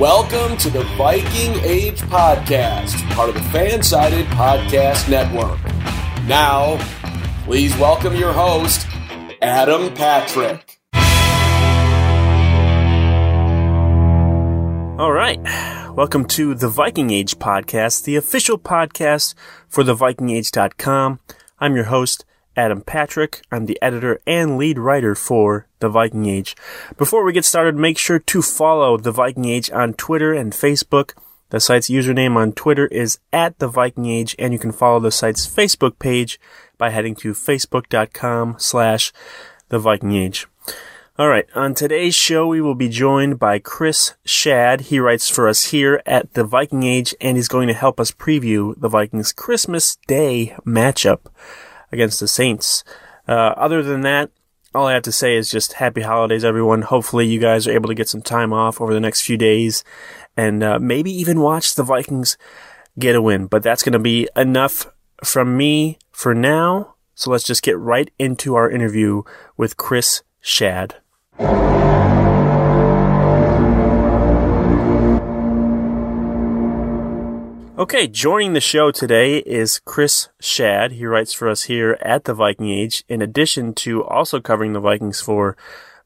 Welcome to the Viking Age Podcast, part of the Fansided Podcast Network. Now, please welcome your host, Adam Patrick. All right. Welcome to the Viking Age podcast, the official podcast for thevikingage.com. I'm your host, Adam Patrick. I'm the editor and lead writer for The Viking Age. Before we get started, make sure to follow The Viking Age on Twitter and Facebook. The site's username on Twitter is at The Viking Age, and you can follow the site's Facebook page by heading to facebook.com slash The Viking Age. All right. On today's show, we will be joined by Chris Schad. He writes for us here at the Viking Age, and he's going to help us preview the Vikings Christmas Day matchup against the Saints. Uh, other than that, all I have to say is just happy holidays, everyone. Hopefully, you guys are able to get some time off over the next few days, and uh, maybe even watch the Vikings get a win. But that's going to be enough from me for now. So let's just get right into our interview with Chris Schad. Okay, joining the show today is Chris Schad. He writes for us here at the Viking Age, in addition to also covering the Vikings for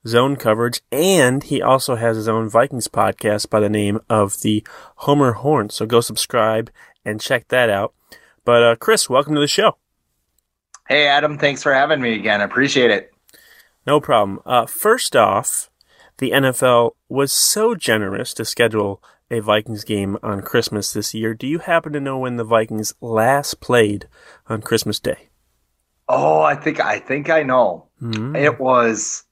zone coverage, and he also has his own Vikings podcast by the name of the Homer Horn. So go subscribe and check that out. But uh, Chris, welcome to the show. Hey, Adam. Thanks for having me again. I appreciate it. No problem. Uh, first off, the NFL was so generous to schedule a Vikings game on Christmas this year. Do you happen to know when the Vikings last played on Christmas Day? Oh, I think I think I know. Mm-hmm. It was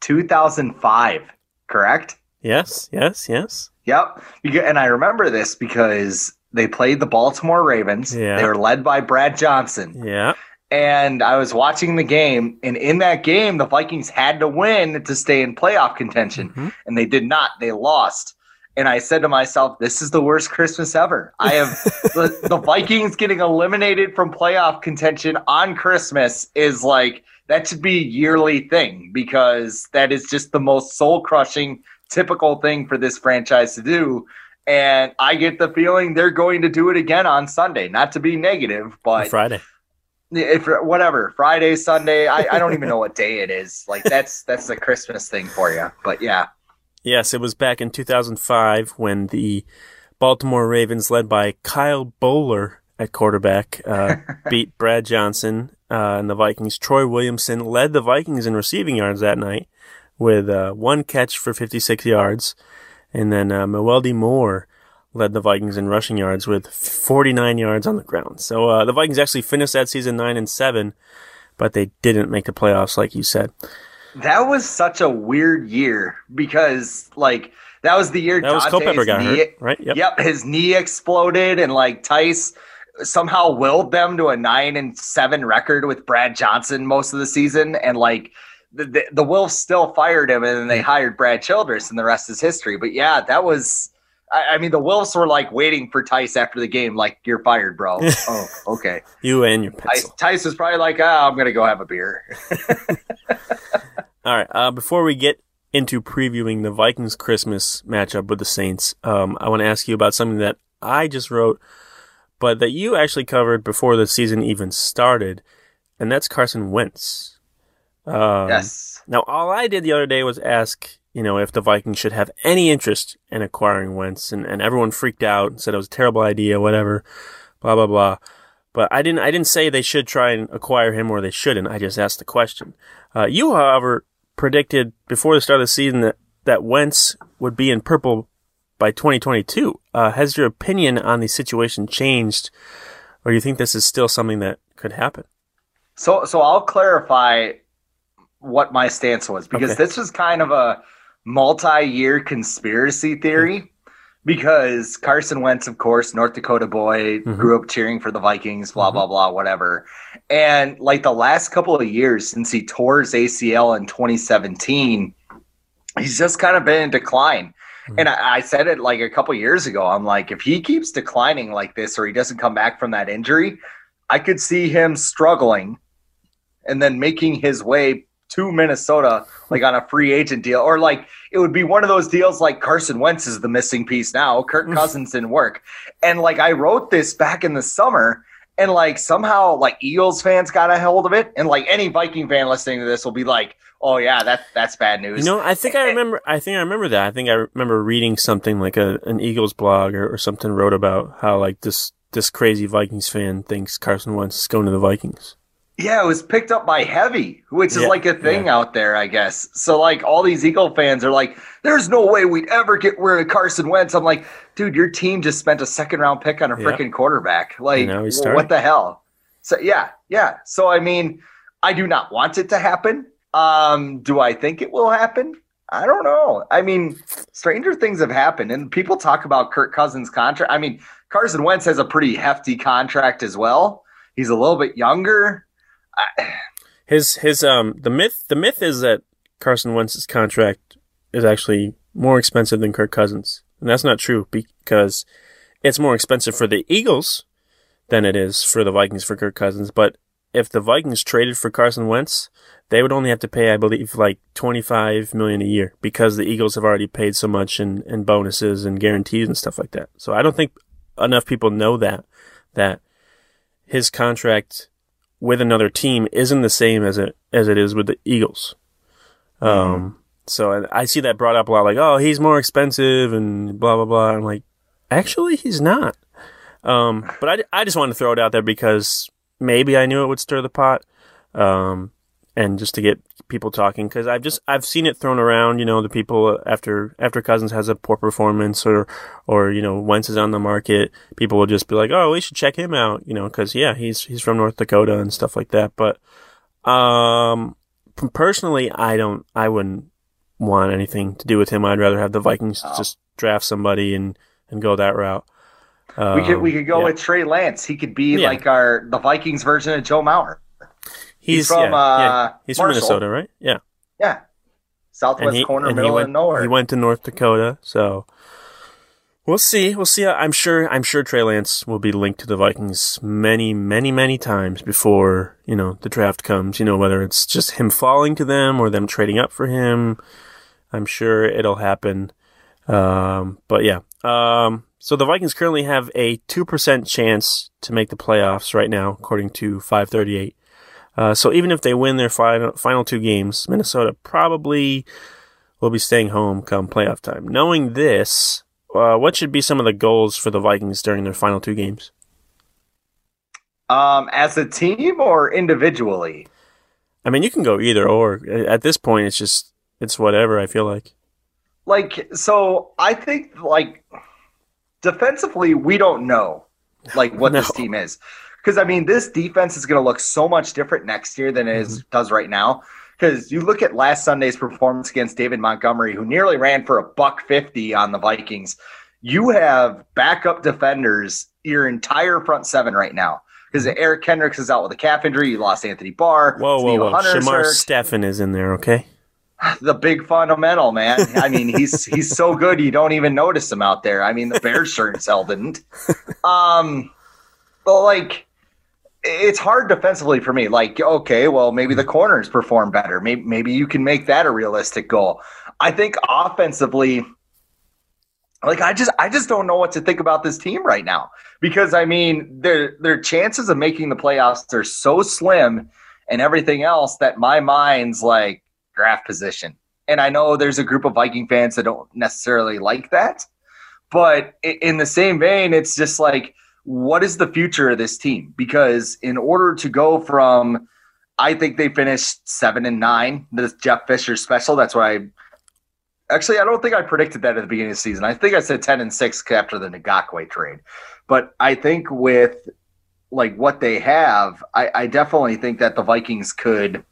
2005, correct? Yes, yes, yes. Yep. And I remember this because they played the Baltimore Ravens. Yeah. They were led by Brad Johnson. Yeah. And I was watching the game, and in that game, the Vikings had to win to stay in playoff contention, Mhm. and they did not. They lost. And I said to myself, "This is the worst Christmas ever." I have the, the Vikings getting eliminated from playoff contention on Christmas is like that should be a yearly thing because that is just the most soul crushing, typical thing for this franchise to do. And I get the feeling they're going to do it again on Sunday. Not to be negative, but Friday. if whatever Friday, Sunday, I, I don't even know what day it is. Like that's that's the Christmas thing for you. But yeah, Yes, it was back in 2005 when the Baltimore Ravens, led by Kyle Boller at quarterback, uh, beat Brad Johnson uh, and the Vikings. Troy Williamson led the Vikings in receiving yards that night with uh, one catch for 56 yards. And then uh, Mewelde Moore led the Vikings in rushing yards with 49 yards on the ground. So uh, the Vikings actually finished that season 9 and 7, but they didn't make the playoffs, like you said. That was such a weird year because like that was the year That was Culpepper got knee- hurt, right? Yep. his knee exploded and like Tice somehow willed them to a nine and seven record with Brad Johnson most of the season, and like the, the, the Wilfs still fired him and then they mm. hired Brad Childress and the rest is history. But yeah, that was I, I mean the Wilfs were like waiting for Tice after the game, like you're fired, bro. oh, okay. You and your pencil. Tice was probably like, ah, I'm gonna go have a beer. All right. Uh, before we get into previewing the Vikings Christmas matchup with the Saints, um, I want to ask you about something that I just wrote, but that you actually covered before the season even started, and that's Carson Wentz. Um, yes. Now, all I did the other day was ask, you know, if the Vikings should have any interest in acquiring Wentz, and, and everyone freaked out and said it was a terrible idea, whatever, blah blah blah. But I didn't. I didn't say they should try and acquire him or they shouldn't. I just asked the question. Uh, you, however, predicted before the start of the season that that Wentz would be in purple by 2022. Uh, has your opinion on the situation changed, or do you think this is still something that could happen? So so I'll clarify what my stance was because Okay. this was kind of a multi-year conspiracy theory because Carson Wentz of course North Dakota boy Mhm. grew up cheering for the Vikings blah Mhm. blah blah whatever and like the last couple of years since he tore his ACL in 2017 he's just kind of been in decline Mhm. and I, I said it like a couple years ago I'm like if he keeps declining like this or he doesn't come back from that injury I could see him struggling and then making his way to Minnesota like on a free agent deal or like it would be one of those deals like Carson Wentz is the missing piece now Kirk mm. Cousins didn't work and like I wrote this back in the summer and like somehow like Eagles fans got a hold of it and like any Viking fan listening to this will be like oh yeah that that's bad news You know, I think I remember. I think I remember that. I think I remember reading something like a an Eagles blog or, or something wrote about how like this this crazy Vikings fan thinks Carson Wentz is going to the Vikings. Yeah, it was picked up by Heavy, which is Yeah, like a thing out there, I guess. So like all these Eagle fans are like, "There's no way we'd ever get rid of Carson Wentz." I'm like, dude, your team just spent a second round pick on a Yeah. freaking quarterback. Like, now he's wh- starting. what the hell? So yeah, yeah. So I mean, I do not want it to happen. Um, do I think it will happen? I don't know. I mean, stranger things have happened, and people talk about Kirk Cousins' contract. I mean, Carson Wentz has a pretty hefty contract as well. He's a little bit younger. His his um the myth the myth is that Carson Wentz's contract is actually more expensive than Kirk Cousins, and that's not true because it's more expensive for the Eagles than it is for the Vikings for Kirk Cousins. But if the Vikings traded for Carson Wentz, they would only have to pay, I believe, like twenty five million a year because the Eagles have already paid so much in, in bonuses and guarantees and stuff like that. So I don't think enough people know that that his contract with another team isn't the same as it as it is with the Eagles. Um, so I I see that brought up a lot, like, oh, he's more expensive and blah blah blah. I'm like, actually, he's not. Um, but I, I just wanted to throw it out there because maybe I knew it would stir the pot, um, and just to get people talking because I've just I've seen it thrown around. You know, the people after after Cousins has a poor performance or or you know Wentz is on the market, people will just be like, oh, we should check him out. You know, because yeah, he's he's from North Dakota and stuff like that. But um, personally, I don't, I wouldn't want anything to do with him. I'd rather have the Vikings Oh. just draft somebody and and go that route. we could we Um, could go yeah. with Trey Lance. He could be Yeah. like our the Vikings version of Joe Mauer. He's, from, yeah, uh, yeah. he's from Marshall. Minnesota, right? Yeah. Yeah, southwest and he, corner, and he middle went, of nowhere. He went to North Dakota, so we'll see. We'll see. I'm sure. I'm sure Trey Lance will be linked to the Vikings many, many, many times before you know the draft comes. You know whether it's just him falling to them or them trading up for him. I'm sure it'll happen. Um, but yeah. Um, so the Vikings currently have a two percent chance to make the playoffs right now, according to 538. Uh, so even if they win their final final two games, Minnesota probably will be staying home come playoff time. Knowing this, uh, what should be some of the goals for the Vikings during their final two games? um, as a team or individually. I mean, you can go either or. At this point, it's just it's whatever. I feel like. Like so, I think like defensively, we don't know like what this team is because I mean this defense is going to look so much different next year than it is, does right now. Because you look at last Sunday's performance against David Montgomery, who nearly ran for a buck fifty on the Vikings. You have backup defenders your entire front seven right now. because Eric Kendricks is out with a calf injury. You lost Anthony Barr. Whoa, whoa, Steve whoa! Hunter's Shamar hurt. Stephen is in there. Okay. the big fundamental man. I mean, he's he's so good you don't even notice him out there. I mean, the Bears sure as hell didn't. Um, but like, it's hard defensively for me. Like, okay, well, maybe the corners perform better. Maybe maybe you can make that a realistic goal. I think offensively, like I just I just don't know what to think about this team right now because I mean their their chances of making the playoffs are so slim and everything else that my mind's like draft position. And I know there's a group of Viking fans that don't necessarily like that, but in the same vein, it's just like what is the future of this team? Because in order to go from I think they finished seven and nine. This Jeff Fisher special. That's why I actually I don't think I predicted that at the beginning of the season. I think I said ten and six after the Ngakoue trade. But I think with like what they have, I, I definitely think that the Vikings could.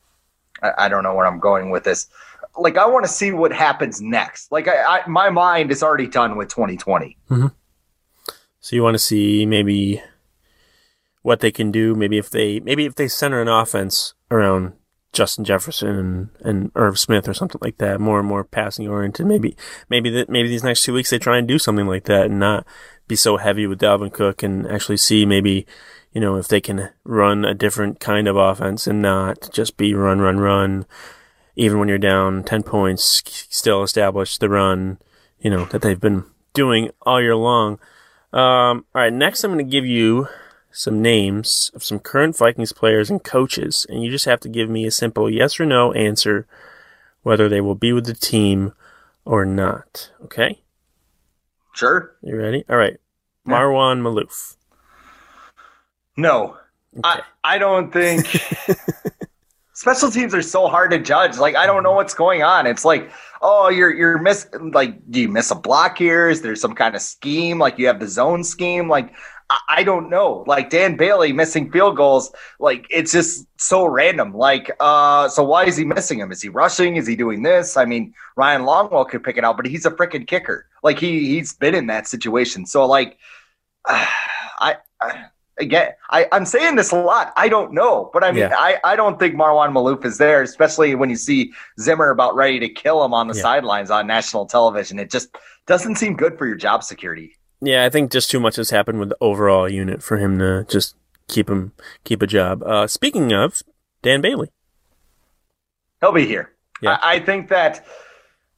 I, I don't know where I'm going with this. Like I want to see what happens next. Like I, I my mind is already done with 2020. So you want to see maybe what they can do. Maybe if they maybe if they center an offense around Justin Jefferson and, and Irv Smith or something like that, more and more passing oriented. Maybe maybe that maybe these next two weeks they try and do something like that and not be so heavy with Dalvin Cook and actually see maybe you know if they can run a different kind of offense and not just be run run run. Even when you're down ten points, still establish the run. You know that they've been doing all year long. Um, all right, next I'm going to give you some names of some current Vikings players and coaches, and you just have to give me a simple yes or no answer whether they will be with the team or not. Okay? Sure. You ready? All right. Yeah. Marwan Maalouf. No. Okay. I, I don't think special teams are so hard to judge. Like I don't know what's going on. It's like, oh, you're you're miss like do you miss a block here? Is there some kind of scheme? Like you have the zone scheme? Like I, I don't know. Like Dan Bailey missing field goals, like it's just so random. Like, uh, so why is he missing him? Is he rushing? Is he doing this? I mean, Ryan Longwell could pick it out, but he's a freaking kicker. Like he he's been in that situation. So like I, I again, I, I'm saying this a lot. I don't know, but I mean, Yeah. I, I don't think Marwan Maalouf is there, especially when you see Zimmer about ready to kill him on the Yeah. sidelines on national television. It just doesn't seem good for your job security. Yeah, I think just too much has happened with the overall unit for him to just keep him keep a job. Uh, speaking of Dan Bailey, He'll be here. Yeah. I, I think that.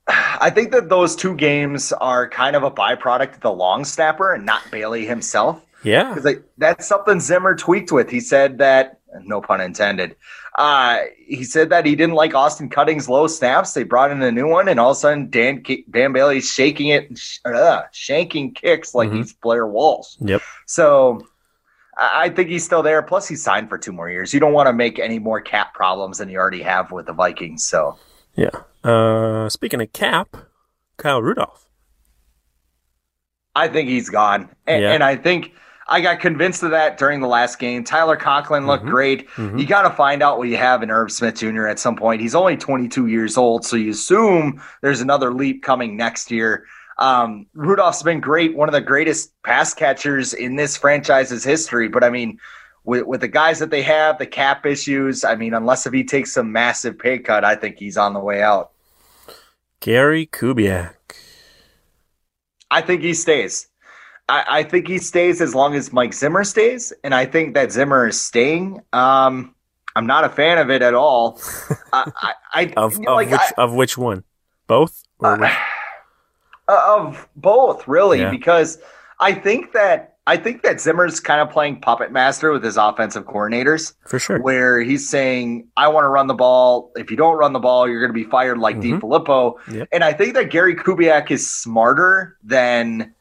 I think that those two games are kind of a byproduct of the long snapper and not Bailey himself. Yeah, because like, that's something Zimmer tweaked with. He said that, no pun intended. Uh, he said that he didn't like Austin Cutting's low snaps. They brought in a new one, and all of a sudden Dan Dan Bailey's shaking it, uh, shanking kicks like Mhm. he's Blair Walsh. yep. So I I think he's still there. Plus, he's signed for two more years. You don't want to make any more cap problems than you already have with the Vikings. So Yeah. Uh, speaking of Cap, Kyle Rudolph. I think he's gone, and, Yeah. and I think. I got convinced of that during the last game. Tyler Conklin looked Mhm. great. Mhm. You got to find out what you have in Irv Smith Jr. at some point. He's only 22 years old, so you assume there's another leap coming next year. Um, Rudolph's been great, one of the greatest pass catchers in this franchise's history. But I mean, with, with the guys that they have, the cap issues, I mean, unless if he takes some massive pay cut, I think he's on the way out. Gary Kubiak. I think he stays. I, I think he stays as long as Mike Zimmer stays, and I think that Zimmer is staying. Um, I'm not a fan of it at all. I, I, Of, you know, of like, which of which one? Both? Or which- Uh, of both, really, Yeah. because I think that I think that Zimmer's kind of playing puppet master with his offensive coordinators, for sure. where he's saying, "I want to run the ball. If you don't run the ball, you're going to be fired like Mhm. DeFilippo." Yep. And I think that Gary Kubiak is smarter than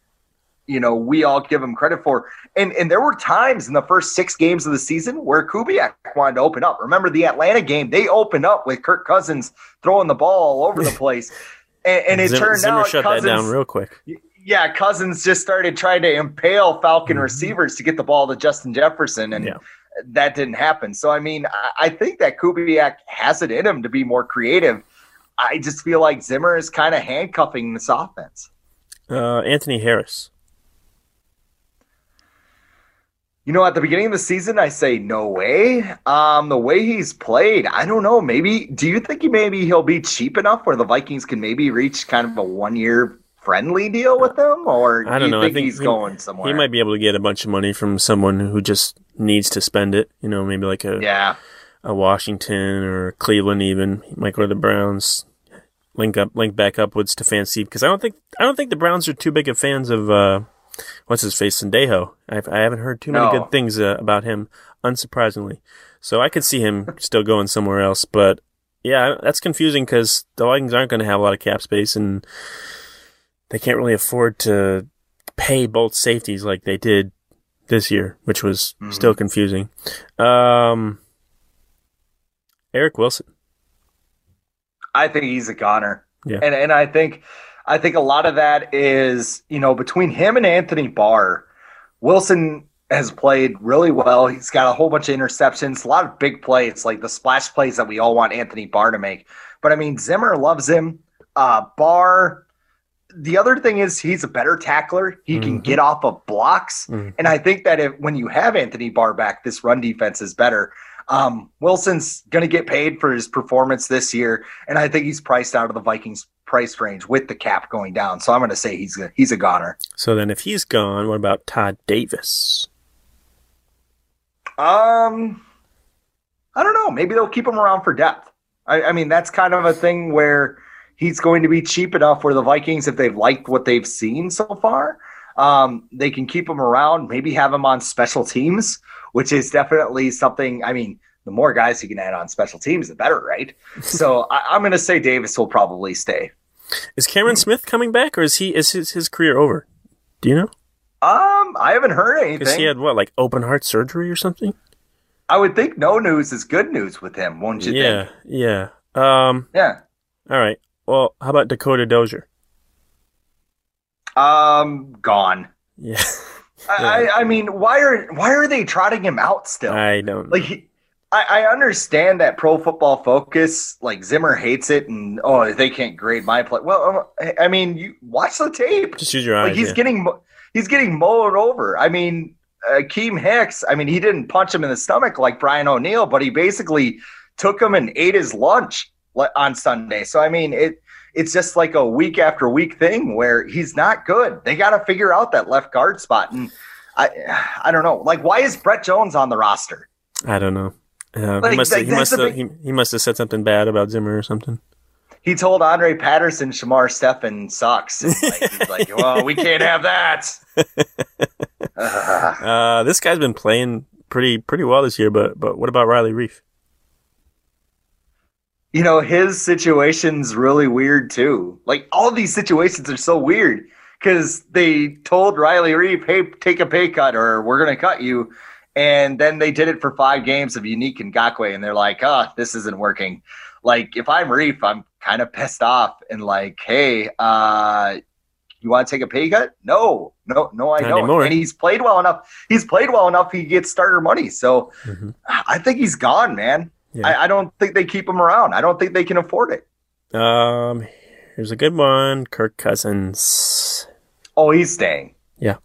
you know we all give him credit for. And and there were times in the first six games of the season where Kubiak wanted to open up. Remember the Atlanta game? They opened up with Kirk Cousins throwing the ball all over the place. And, and it Zimmer, turned Zimmer out shut Cousins, that down real quick. yeah, Cousins just started trying to impale Falcon Mhm. receivers to get the ball to Justin Jefferson, and Yeah. that didn't happen. So, I mean, I, I think that Kubiak has it in him to be more creative. I just feel like Zimmer is kind of handcuffing this offense. Uh, Anthony Harris. You know, at the beginning of the season, I say no way. Um, the way he's played, I don't know. Maybe do you think he maybe he'll be cheap enough where the Vikings can maybe reach kind of a one year friendly deal with him, or I don't do you know. think I think he's he, going somewhere? He might be able to get a bunch of money from someone who just needs to spend it. You know, maybe like a yeah, a Washington or Cleveland even. He might go to the Browns. Link up, link back up with Stefanski because I don't think I don't think the Browns are too big of fans of uh, what's his face Sendejo. I've, I haven't heard too many No. good things uh, about him, unsurprisingly. So I could see him still going somewhere else. But yeah, that's confusing because the Vikings aren't going to have a lot of cap space and they can't really afford to pay both safeties like they did this year, which was Mhm. still confusing. Um, Eric Wilson. I think he's a goner. Yeah. And and I think I think a lot of that is, you know, between him and Anthony Barr, Wilson has played really well. He's got a whole bunch of interceptions, a lot of big plays, like the splash plays that we all want Anthony Barr to make. But I mean, Zimmer loves him. Uh Barr the other thing is he's a better tackler. He can Mhm. get off of blocks. Mhm. And I think that if when you have Anthony Barr back, this run defense is better. Um, Wilson's going to get paid for his performance this year, and I think he's priced out of the Vikings price range with the cap going down. So I'm going to say he's a, he's a goner. So then, if he's gone, what about Todd Davis? Um, I don't know. Maybe they'll keep him around for depth. I, I mean, that's kind of a thing where he's going to be cheap enough where the Vikings, if they've liked what they've seen so far, um, they can keep him around. Maybe have him on special teams, which is definitely something. I mean, the more guys you can add on special teams, the better, right? so I, I'm going to say Davis will probably stay. Is Cameron Smith coming back, or is he is his, his career over? Do you know? Um, I haven't heard anything. Because he had what, like open heart surgery or something? I would think no news is good news with him, won't you Yeah, think? yeah. Um. Yeah. All right. Well, how about Dakota Dozier? Um, gone. Yeah, I, I I mean, why are why are they trotting him out still? I don't. like, he, I, I understand that Pro Football Focus, like Zimmer hates it, and oh, they can't grade my play. Well, um, I mean, you watch the tape. just use your eyes. Like he's yeah. getting he's getting mowed over. I mean, uh, Keem Hicks. I mean, he didn't punch him in the stomach like Brian O'Neill, but he basically took him and ate his lunch on Sunday. So I mean, it it's just like a week after week thing where he's not good. They got to figure out that left guard spot, and I I don't know. Like, why is Brett Jones on the roster? I don't know. Uh, Like, he must like, he must have, he, he must have said something bad about Zimmer or something. He told Andre Patterson Shamar Stephen sucks. Like, he's like, well, we can't have that. Uh, this guy's been playing pretty pretty well this year, but but what about Riley Reiff? You know, his situation's really weird too. Like all these situations are so weird because they told Riley Reiff, "Hey, take a pay cut, or we're gonna cut you," and then they did it for five games of Yannick Ngakoue, and they're like, "Oh, this isn't working." Like if I'm Reiff, I'm kind of pissed off and like, "Hey, uh." You want to take a pay cut? No, no, no, I Not don't. anymore. And he's played well enough. He's played well enough. He gets starter money. So Mhm. I think he's gone, man. Yeah. I, I don't think they keep him around. I don't think they can afford it. Um, here's a good one. Kirk Cousins. Oh, he's staying. Yeah.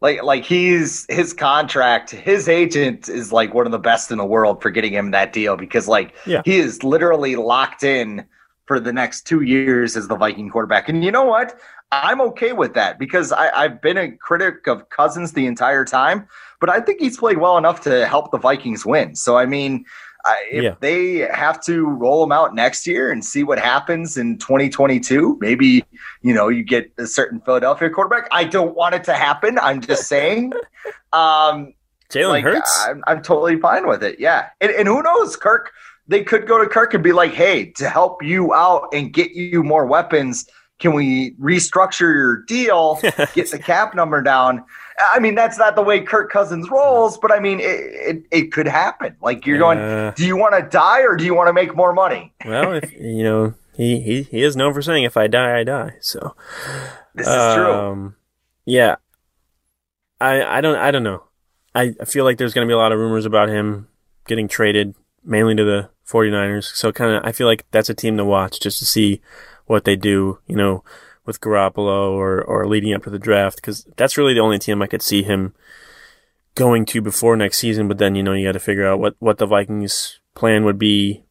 Like like he's his contract, his agent is like one of the best in the world for getting him that deal because like Yeah. he is literally locked in for the next two years as the Viking quarterback. And you know what? I'm okay with that because I, I've been a critic of Cousins the entire time, but I think he's played well enough to help the Vikings win. So I mean, I, if Yeah. they have to roll him out next year and see what happens in 2022, maybe you know you get a certain Philadelphia quarterback. I don't want it to happen. I'm just saying. um, Jalen like Hurts. I'm, I'm totally fine with it. Yeah, and, and who knows, Kirk? They could go to Kirk and be like, "Hey, to help you out and get you more weapons, can we restructure your deal, get the cap number down?" I mean, that's not the way Kirk Cousins rolls, but I mean, it it, it could happen. Like you're going, Uh, do you want to die or do you want to make more money? well, if you know, he, he he is known for saying, "If I die, I die." So This is true. Um, yeah. I I don't I don't know. I, I feel like there's going to be a lot of rumors about him getting traded mainly to the 49ers. So kind of I feel like that's a team to watch just to see what they do, you know, with Garoppolo or or leading up to the draft cuz that's really the only team I could see him going to before next season, but then you know you got to figure out what what the Vikings plan would be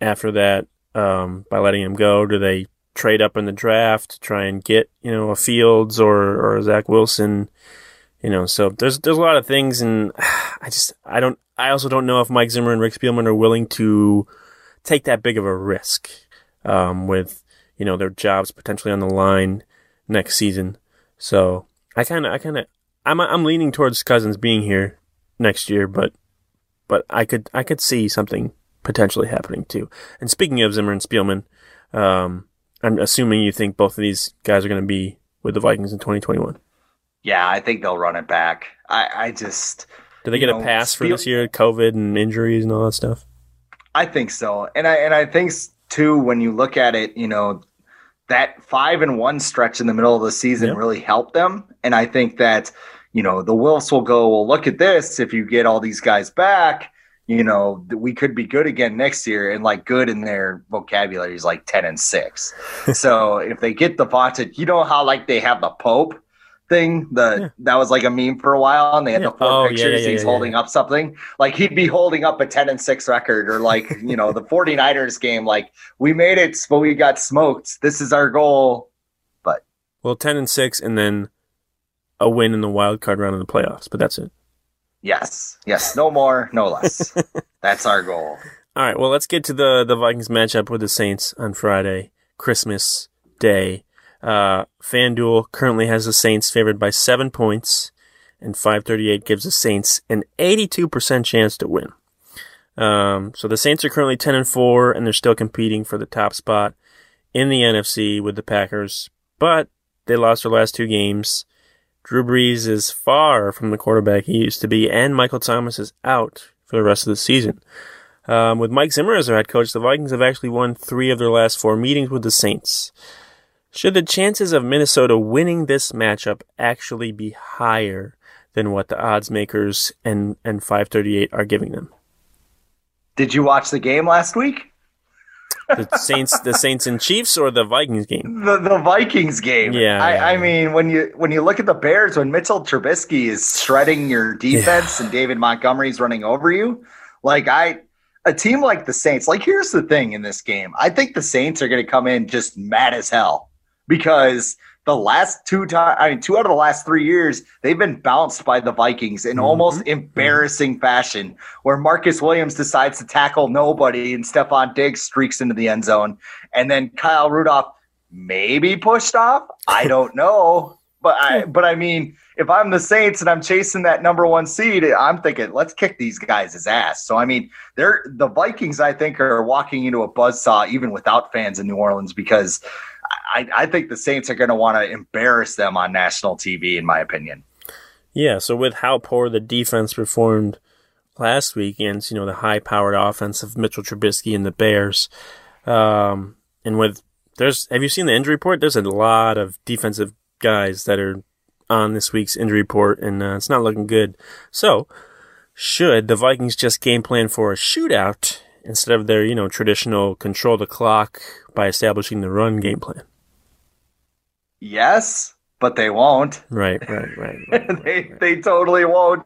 after that um, by letting him go. Do they trade up in the draft to try and get you know a Fields or or Zach Wilson? You know, so there's there's a lot of things, and I just I don't I also don't know if Mike Zimmer and Rick Spielman are willing to take that big of a risk um, with you know their jobs potentially on the line next season. So I kind of I kind of I'm I'm leaning towards Cousins being here next year, but but I could I could see something potentially happening too. And speaking of Zimmer and Spielman, um, I'm assuming you think both of these guys are going to be with the Vikings in 2021. Yeah, I think they'll run it back. I, I just. Do they get know, a pass Spiel- for this year? COVID and injuries and all that stuff. I think so, and I and I think too when you look at it, you know, that five and one stretch in the middle of the season yep. really helped them, and I think that you know the Wilfs will go. Well, look at this. If you get all these guys back, you know, we could be good again next year. And like good in their vocabulary is like 10 and 6. so if they get the vaunted, you know how like they have the Pope thing, that yeah. that was like a meme for a while, and they had yeah. the four oh, pictures, yeah, he's holding up something. Like he'd be holding up a 10 and 6 record, or like, you know, the 49ers game, like we made it, but we got smoked. This is our goal. But well, 10 and 6, and then a win in the wild card round in the playoffs, but that's it. Yes, yes, no more, no less. That's our goal. All right, well, let's get to the the Vikings matchup with the Saints on Friday, Christmas Day. Uh, FanDuel currently has the Saints favored by seven points, and 538 gives the Saints an 82% chance to win. Um, so the Saints are currently 10 and 4, and they're still competing for the top spot in the NFC with the Packers, but they lost their last two games. Drew Brees is far from the quarterback he used to be, and Michael Thomas is out for the rest of the season. Um, with Mike Zimmer as their head coach, the Vikings have actually won three of their last four meetings with the Saints. Should the chances of Minnesota winning this matchup actually be higher than what the odds makers and, and 538 are giving them? Did you watch the game last week? the Saints, the Saints and Chiefs, or the Vikings game? The the Vikings game. Yeah. I, I mean, when you when you look at the Bears, when Mitchell Trubisky is shredding your defense yeah. and David Montgomery's running over you, like I, a team like the Saints. Like here's the thing in this game, I think the Saints are going to come in just mad as hell because the last two times, I mean, two out of the last three years, they've been bounced by the Vikings in mm-hmm. almost mm-hmm. embarrassing fashion, where Marcus Williams decides to tackle nobody and Stefon Diggs streaks into the end zone. And then Kyle Rudolph maybe pushed off. I don't know. But I, but I mean, if I'm the Saints and I'm chasing that number one seed, I'm thinking, let's kick these guys' ass. So I mean, they're the Vikings. I think are walking into a buzzsaw even without fans in New Orleans because I, I think the Saints are going to want to embarrass them on national TV, in my opinion. Yeah. So with how poor the defense performed last week against, you know, the high-powered offense of Mitchell Trubisky and the Bears, um, and with there's have you seen the injury report? There's a lot of defensive guys that are on this week's injury report, and uh, it's not looking good. So, should the Vikings just game plan for a shootout instead of their, you know, traditional control the clock by establishing the run game plan. Yes, but they won't. Right, right, right. right they right. they totally won't.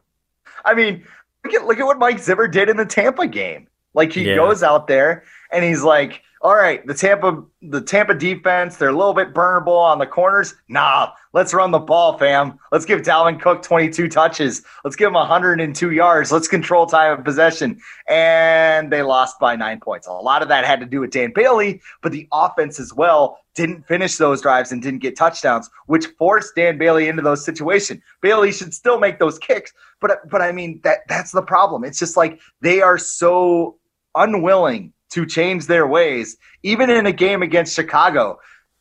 I mean, look at look at what Mike Zimmer did in the Tampa game. Like he yeah. goes out there and he's like, all right, the Tampa the Tampa defense, they're a little bit burnable on the corners. Nah, let's run the ball, fam. Let's give Dalvin Cook 22 touches. Let's give him 102 yards. Let's control time of possession. And they lost by nine points. A lot of that had to do with Dan Bailey, but the offense as well didn't finish those drives and didn't get touchdowns, which forced Dan Bailey into those situations. Bailey should still make those kicks, but but I mean that that's the problem. It's just like they are so unwilling to change their ways. Even in a game against Chicago,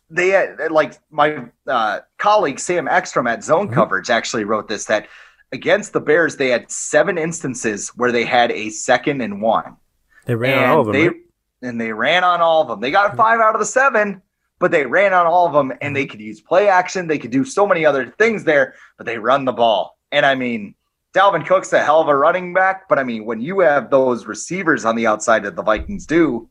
they had, like my uh, colleague Sam Ekstrom at Zone mm-hmm. Coverage actually wrote this that against the Bears they had seven instances where they had a second and one. They ran and on all of them. They, right? And they ran on all of them. They got mm-hmm. five out of the seven, but they ran on all of them, and they mm-hmm. could use play action. They could do so many other things there, but they run the ball. And I mean, Dalvin Cook's a hell of a running back, but I mean, when you have those receivers on the outside that the Vikings do,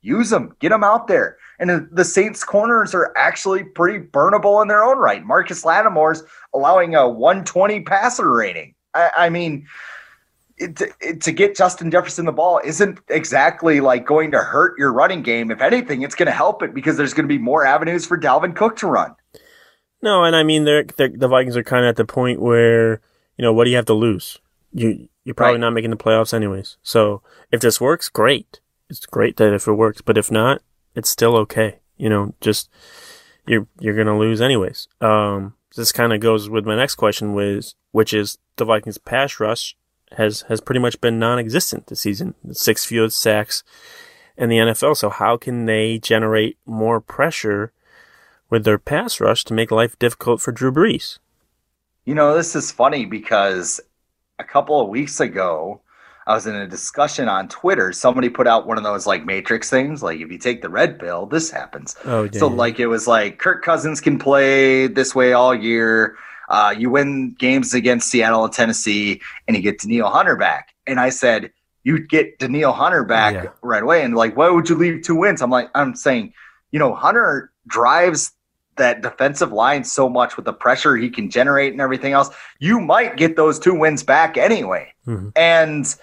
use them, get them out there. And the Saints' corners are actually pretty burnable in their own right. Marcus Lattimore's allowing a 120 passer rating. I, I mean, it, it, to get Justin Jefferson the ball isn't exactly like going to hurt your running game. If anything, it's going to help it because there's going to be more avenues for Dalvin Cook to run. No, and I mean, they're, they're, the Vikings are kind of at the point where you know what do you have to lose? You you're probably right. not making the playoffs anyways. So if this works, great. It's great that if it works, but if not, it's still okay. You know, just you're you're gonna lose anyways. Um, this kind of goes with my next question, was which is the Vikings pass rush has has pretty much been non-existent this season. Six field sacks in the NFL. So how can they generate more pressure with their pass rush to make life difficult for Drew Brees? You know, this is funny because a couple of weeks ago, I was in a discussion on Twitter. Somebody put out one of those like Matrix things, like if you take the red pill, this happens. Oh, so like it was like Kirk Cousins can play this way all year. Uh, you win games against Seattle and Tennessee, and you get Danielle Hunter back. And I said, you get Danielle Hunter back yeah. right away. And like, why would you leave two wins? I'm like, I'm saying, you know, Hunter drives that defensive line so much with the pressure he can generate and everything else. You might get those two wins back anyway. Mm-hmm. And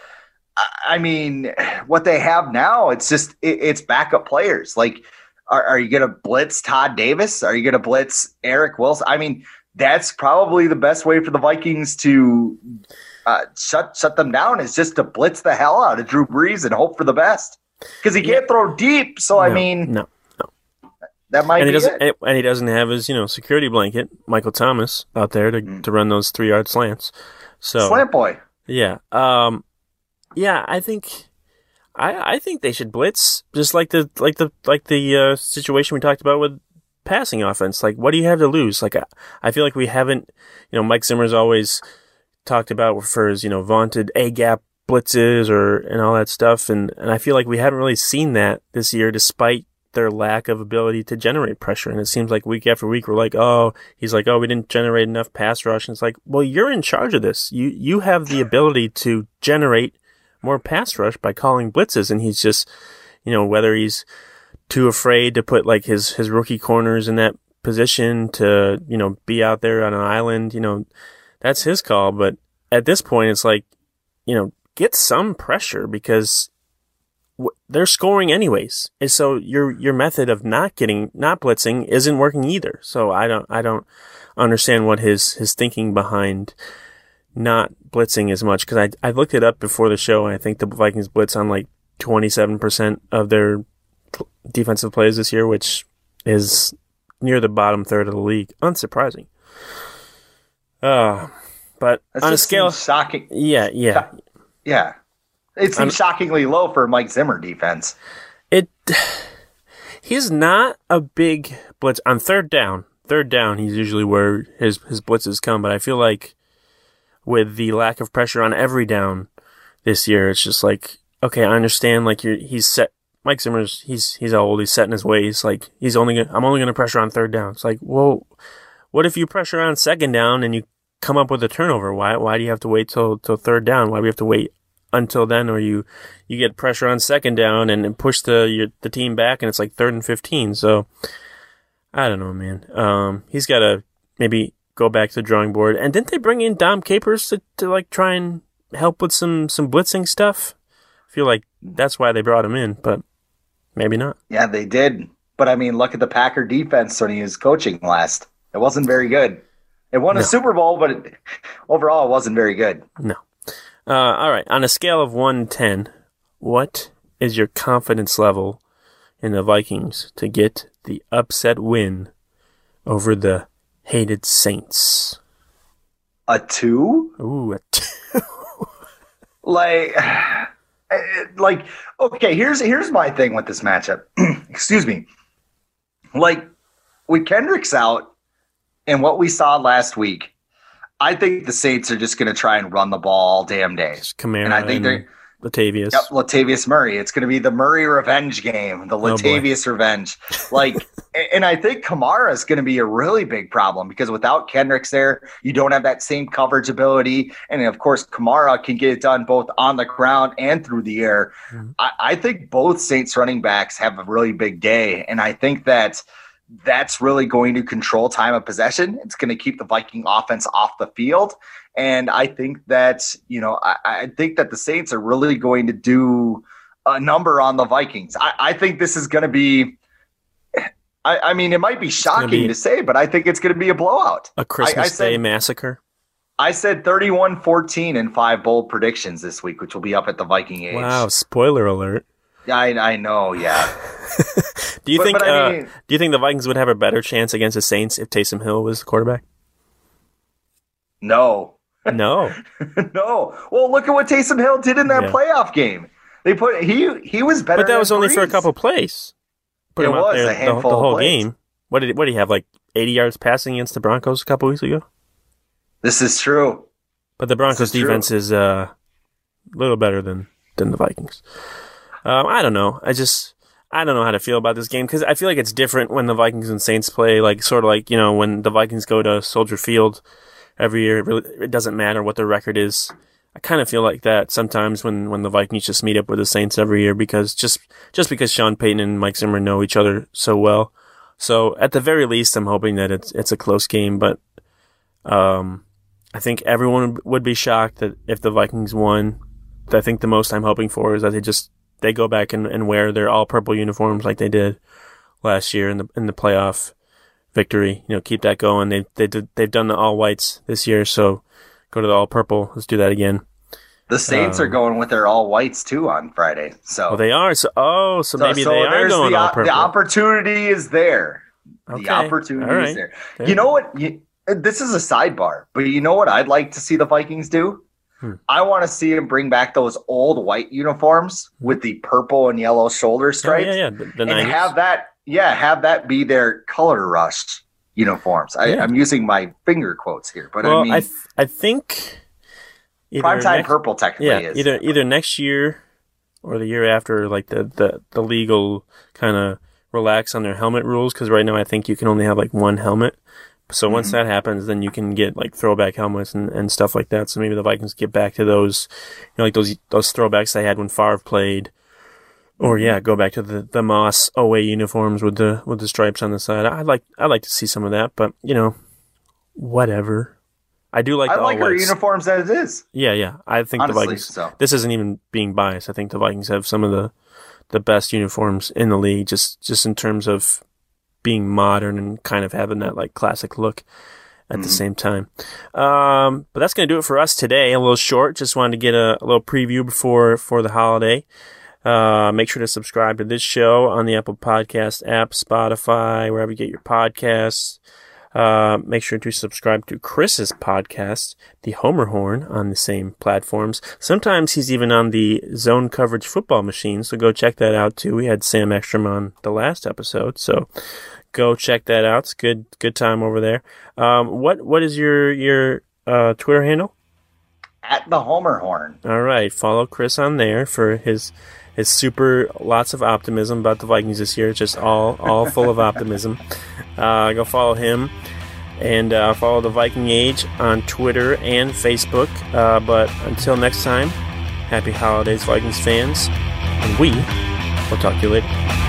I mean, what they have now, it's just it, it's backup players. Like, are, are you going to blitz Todd Davis? Are you going to blitz Eric Wilson? I mean, that's probably the best way for the Vikings to uh, shut shut them down is just to blitz the hell out of Drew Brees and hope for the best because he can't yeah. throw deep. So no, I mean, no, no, that might and he doesn't it. and he doesn't have his you know security blanket Michael Thomas out there to mm. to run those three yard slants. So slant boy, yeah, um, yeah, I think. I, I think they should blitz just like the like the like the uh, situation we talked about with passing offense. Like, what do you have to lose? Like, I I feel like we haven't, you know, Mike Zimmer's always talked about for his, you know, vaunted A gap blitzes or, and all that stuff. And, and I feel like we haven't really seen that this year despite their lack of ability to generate pressure. And it seems like week after week, we're like, oh, he's like, oh, we didn't generate enough pass rush. And it's like, well, you're in charge of this. You, you have the ability to generate more pass rush by calling blitzes. And he's just, you know, whether he's, too afraid to put like his his rookie corners in that position to you know be out there on an island. You know, that's his call. But at this point, it's like you know get some pressure because they're scoring anyways. And so your your method of not getting not blitzing isn't working either. So I don't I don't understand what his his thinking behind not blitzing as much because I I looked it up before the show and I think the Vikings blitz on like 27% of their defensive plays this year, which is near the bottom third of the league. Unsurprising. Uh, but That's on a scale, shocking. Yeah, yeah, yeah. It seems shockingly low for Mike Zimmer defense. It. He's not a big blitz on third down. Third down, he's usually where his his blitzes come. But I feel like with the lack of pressure on every down this year, it's just like okay, I understand. Like you're, he's set Mike Zimmer's he's he's old. He's set in his ways. Like he's only gonna, I'm only going to pressure on third down. It's like, well, what if you pressure on second down and you come up with a turnover? Why why do you have to wait till till third down? Why do we have to wait until then, or you you get pressure on second down and, and push the your, the team back and it's like third and fifteen. So I don't know, man. Um, he's got to maybe go back to the drawing board. And didn't they bring in Dom Capers to, to like try and help with some some blitzing stuff? I feel like that's why they brought him in, but Maybe not. Yeah, they did. But I mean, look at the Packer defense when he was coaching last. It wasn't very good. It won no. a Super Bowl, but it, overall, it wasn't very good. No. Uh, all right. On a scale of 1 to 10, what is your confidence level in the Vikings to get the upset win over the hated Saints? A two? Ooh, a two. like Uh, like okay here's here's my thing with this matchup. Excuse me. Like with kendricks out and what we saw last week i think the saints are just going to try and run the ball all damn day. Kamara and i think they're Latavius. Yep, Latavius Murray. It's going to be the Murray revenge game, the oh, Latavius oh revenge. Like, and I think Kamara is going to be a really big problem because without Kendricks there, you don't have that same coverage ability. And of course, Kamara can get it done both on the ground and through the air. Mm-hmm. I, I think both Saints running backs have a really big day. And I think that that's really going to control time of possession. It's going to keep the Viking offense off the field. And I think that, you know, I, I think that the Saints are really going to do a number on the Vikings. I, I think this is going to be. I, I, mean, it might be shocking be to say, but I think it's going to be a blowout. A Christmas Day massacre. I said 31 14 and five bold predictions this week, which will be up at the Viking Age. Wow, spoiler alert. I, I know, yeah. do you but, think but uh, mean, do you think the Vikings would have a better chance against the Saints if Taysom Hill was the quarterback? No. No. no. Well, look at what Taysom Hill did in that yeah. playoff game. They put he he was better. But that was only for a couple plays. Put it him was there the, the, whole game. What did what did he have like 80 yards passing against the Broncos a couple weeks ago? This is true. But the Broncos defense true. is uh, a little better than than the Vikings. Um, I don't know. I just I don't know how to feel about this game because I feel like it's different when the Vikings and Saints play. Like sort of like you know when the Vikings go to Soldier Field every year. It, really, it doesn't matter what their record is. I kind of feel like that sometimes when, when the Vikings just meet up with the Saints every year because just just because Sean Payton and Mike Zimmer know each other so well. So at the very least, I'm hoping that it's it's a close game. But um, I think everyone would be shocked that if the Vikings won. I think the most I'm hoping for is that they just they go back and, and wear their all purple uniforms like they did last year in the in the playoff victory. You know, keep that going. They they did, they've done the all whites this year, so go to the all purple. Let's do that again. The Saints um, are going with their all whites too on Friday. So well, they are. So oh, so, so maybe so they are going the, all purple. The opportunity is there. Okay. The opportunity right. is there. there. You know what? You, this is a sidebar, but you know what I'd like to see the Vikings do? Hmm. I want to see him bring back those old white uniforms with the purple and yellow shoulder stripes. Oh, yeah, yeah, the, the and 90s. have that, yeah, have that be their color rush uniforms. I, am using my finger quotes here, but well, I mean, I, th- I think prime time purple technically yeah, is either either next year or the year after, like the the the legal kind of relax on their helmet rules because right now I think you can only have like one helmet. So once mm-hmm. that happens, then you can get like throwback helmets and, and stuff like that. So maybe the Vikings get back to those, you know, like those those throwbacks they had when Favre played, or yeah, go back to the the Moss away uniforms with the with the stripes on the side. I'd like I'd like to see some of that, but you know, whatever. I do like. I like our uniforms as it is. Yeah, yeah. I think Honestly, the Vikings. So. This isn't even being biased. I think the Vikings have some of the the best uniforms in the league, just just in terms of being modern and kind of having that like classic look at mm-hmm. the same time. Um, but that's going to do it for us today. A little short. Just wanted to get a, a little preview before for the holiday. Uh, make sure to subscribe to this show on the Apple Podcast app, Spotify, wherever you get your podcasts. Uh, make sure to subscribe to Chris's podcast, The Homer Horn, on the same platforms. Sometimes he's even on the zone coverage football machine, so go check that out too. We had Sam Ekstrom on the last episode, so go check that out. It's good, good time over there. Um, what, what is your, your, uh, Twitter handle? At the Homer Horn. All right. Follow Chris on there for his, his super lots of optimism about the Vikings this year. It's just all all full of optimism. Uh, go follow him and uh, follow the Viking Age on Twitter and Facebook. Uh, but until next time, happy holidays, Vikings fans, and we will talk to you later.